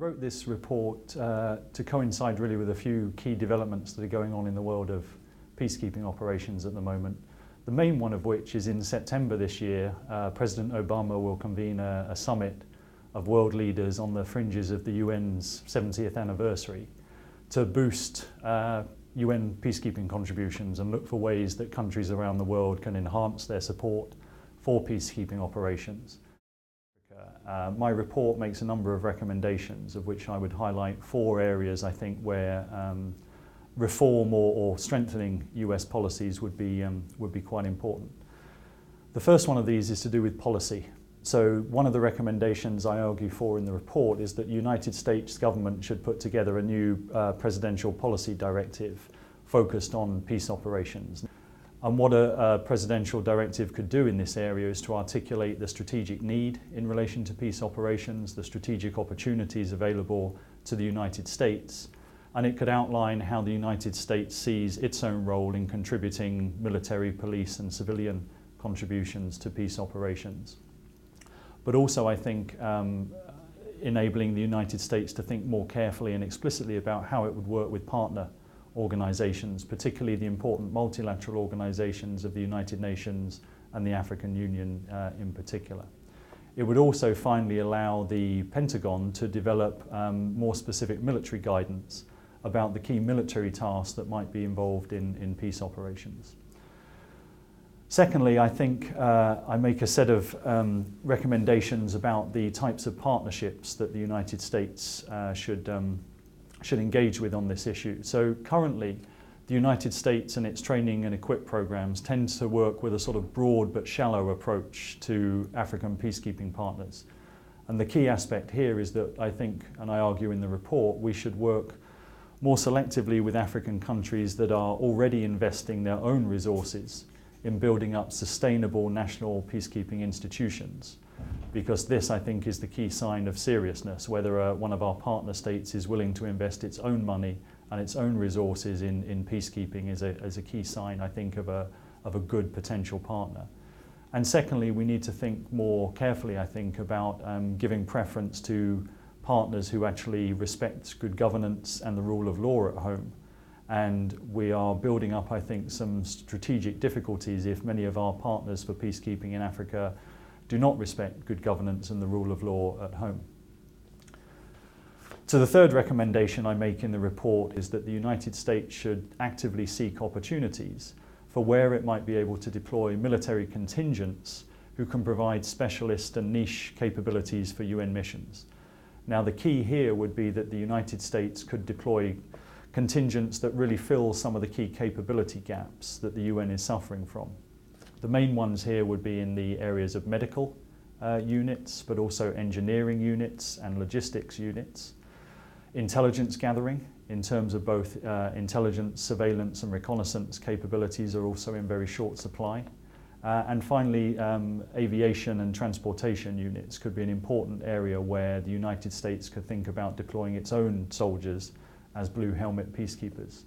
wrote this report uh, to coincide really with a few key developments that are going on in the world of peacekeeping operations at the moment. The main one of which is in September this year, uh, President Obama will convene a, a summit of world leaders on the fringes of the UN's 70th anniversary to boost uh, UN peacekeeping contributions and look for ways that countries around the world can enhance their support for peacekeeping operations. Uh, my report makes a number of recommendations, of which I would highlight four areas I think where um, reform or, or, strengthening US policies would be, um, would be quite important. The first one of these is to do with policy. So one of the recommendations I argue for in the report is that United States government should put together a new uh, presidential policy directive focused on peace operations. And what a, a, presidential directive could do in this area is to articulate the strategic need in relation to peace operations, the strategic opportunities available to the United States, and it could outline how the United States sees its own role in contributing military, police and civilian contributions to peace operations. But also I think um, enabling the United States to think more carefully and explicitly about how it would work with partner organizations, particularly the important multilateral organizations of the United Nations and the African Union uh, in particular. It would also finally allow the Pentagon to develop um, more specific military guidance about the key military tasks that might be involved in, in peace operations. Secondly, I think uh, I make a set of um, recommendations about the types of partnerships that the United States uh, should um, should engage with on this issue. So currently, the United States and its training and equip programs tend to work with a sort of broad but shallow approach to African peacekeeping partners. And the key aspect here is that I think, and I argue in the report, we should work more selectively with African countries that are already investing their own resources in building up sustainable national peacekeeping institutions because this, I think, is the key sign of seriousness, whether uh, one of our partner states is willing to invest its own money and its own resources in, in peacekeeping is a, is a key sign, I think, of a, of a good potential partner. And secondly, we need to think more carefully, I think, about um, giving preference to partners who actually respect good governance and the rule of law at home. And we are building up, I think, some strategic difficulties if many of our partners for peacekeeping in Africa do not respect good governance and the rule of law at home. So the third recommendation I make in the report is that the United States should actively seek opportunities for where it might be able to deploy military contingents who can provide specialist and niche capabilities for UN missions. Now the key here would be that the United States could deploy contingents that really fill some of the key capability gaps that the UN is suffering from. The main ones here would be in the areas of medical uh, units, but also engineering units and logistics units. Intelligence gathering in terms of both uh, intelligence, surveillance and reconnaissance capabilities are also in very short supply. Uh, and finally, um, aviation and transportation units could be an important area where the United States could think about deploying its own soldiers as blue helmet peacekeepers.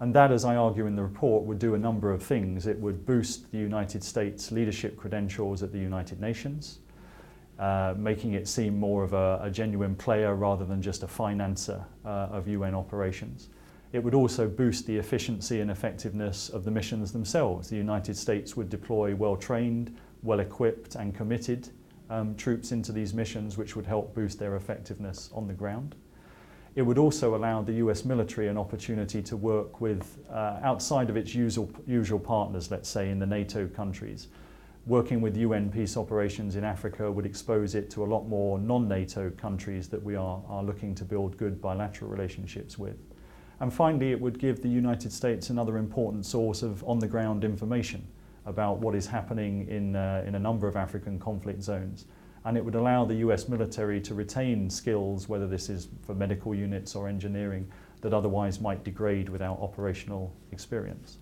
And that, as I argue in the report, would do a number of things. It would boost the United States leadership credentials at the United Nations, uh, making it seem more of a, a, genuine player rather than just a financer uh, of UN operations. It would also boost the efficiency and effectiveness of the missions themselves. The United States would deploy well-trained, well-equipped and committed um, troops into these missions, which would help boost their effectiveness on the ground. It would also allow the US military an opportunity to work with, uh, outside of its usual, usual partners, let's say in the NATO countries. Working with UN peace operations in Africa would expose it to a lot more non-NATO countries that we are, are looking to build good bilateral relationships with. And finally, it would give the United States another important source of on-the-ground information about what is happening in, uh, in a number of African conflict zones and it would allow the US military to retain skills, whether this is for medical units or engineering, that otherwise might degrade without operational experience.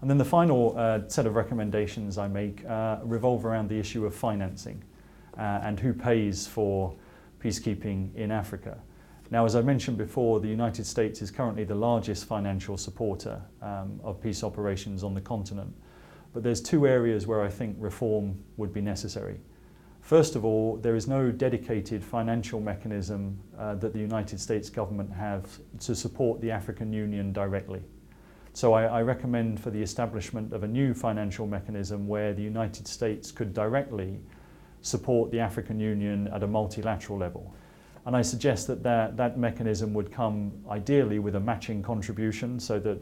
And then the final uh, set of recommendations I make uh, revolve around the issue of financing uh, and who pays for peacekeeping in Africa. Now, as I mentioned before, the United States is currently the largest financial supporter um, of peace operations on the continent. But there's two areas where I think reform would be necessary. First of all, there is no dedicated financial mechanism uh, that the United States government have to support the African Union directly. So I, I, recommend for the establishment of a new financial mechanism where the United States could directly support the African Union at a multilateral level. And I suggest that that, that mechanism would come ideally with a matching contribution so that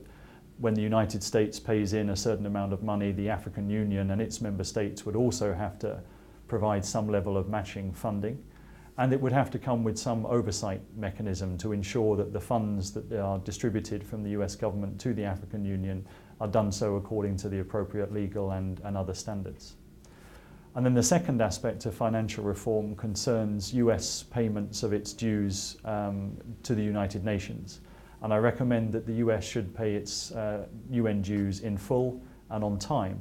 when the United States pays in a certain amount of money, the African Union and its member states would also have to provide some level of matching funding. And it would have to come with some oversight mechanism to ensure that the funds that are distributed from the US government to the African Union are done so according to the appropriate legal and, and other standards. And then the second aspect of financial reform concerns US payments of its dues um, to the United Nations. And I recommend that the US should pay its uh, UN dues in full and on time.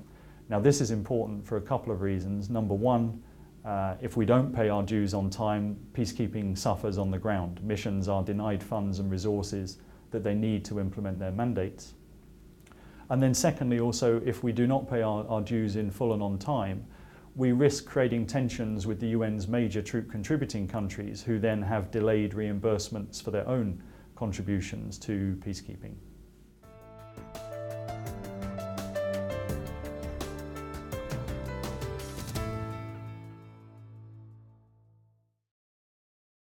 Now, this is important for a couple of reasons. Number one, uh, if we don't pay our dues on time, peacekeeping suffers on the ground. Missions are denied funds and resources that they need to implement their mandates. And then, secondly, also, if we do not pay our, our dues in full and on time, we risk creating tensions with the UN's major troop contributing countries who then have delayed reimbursements for their own contributions to peacekeeping.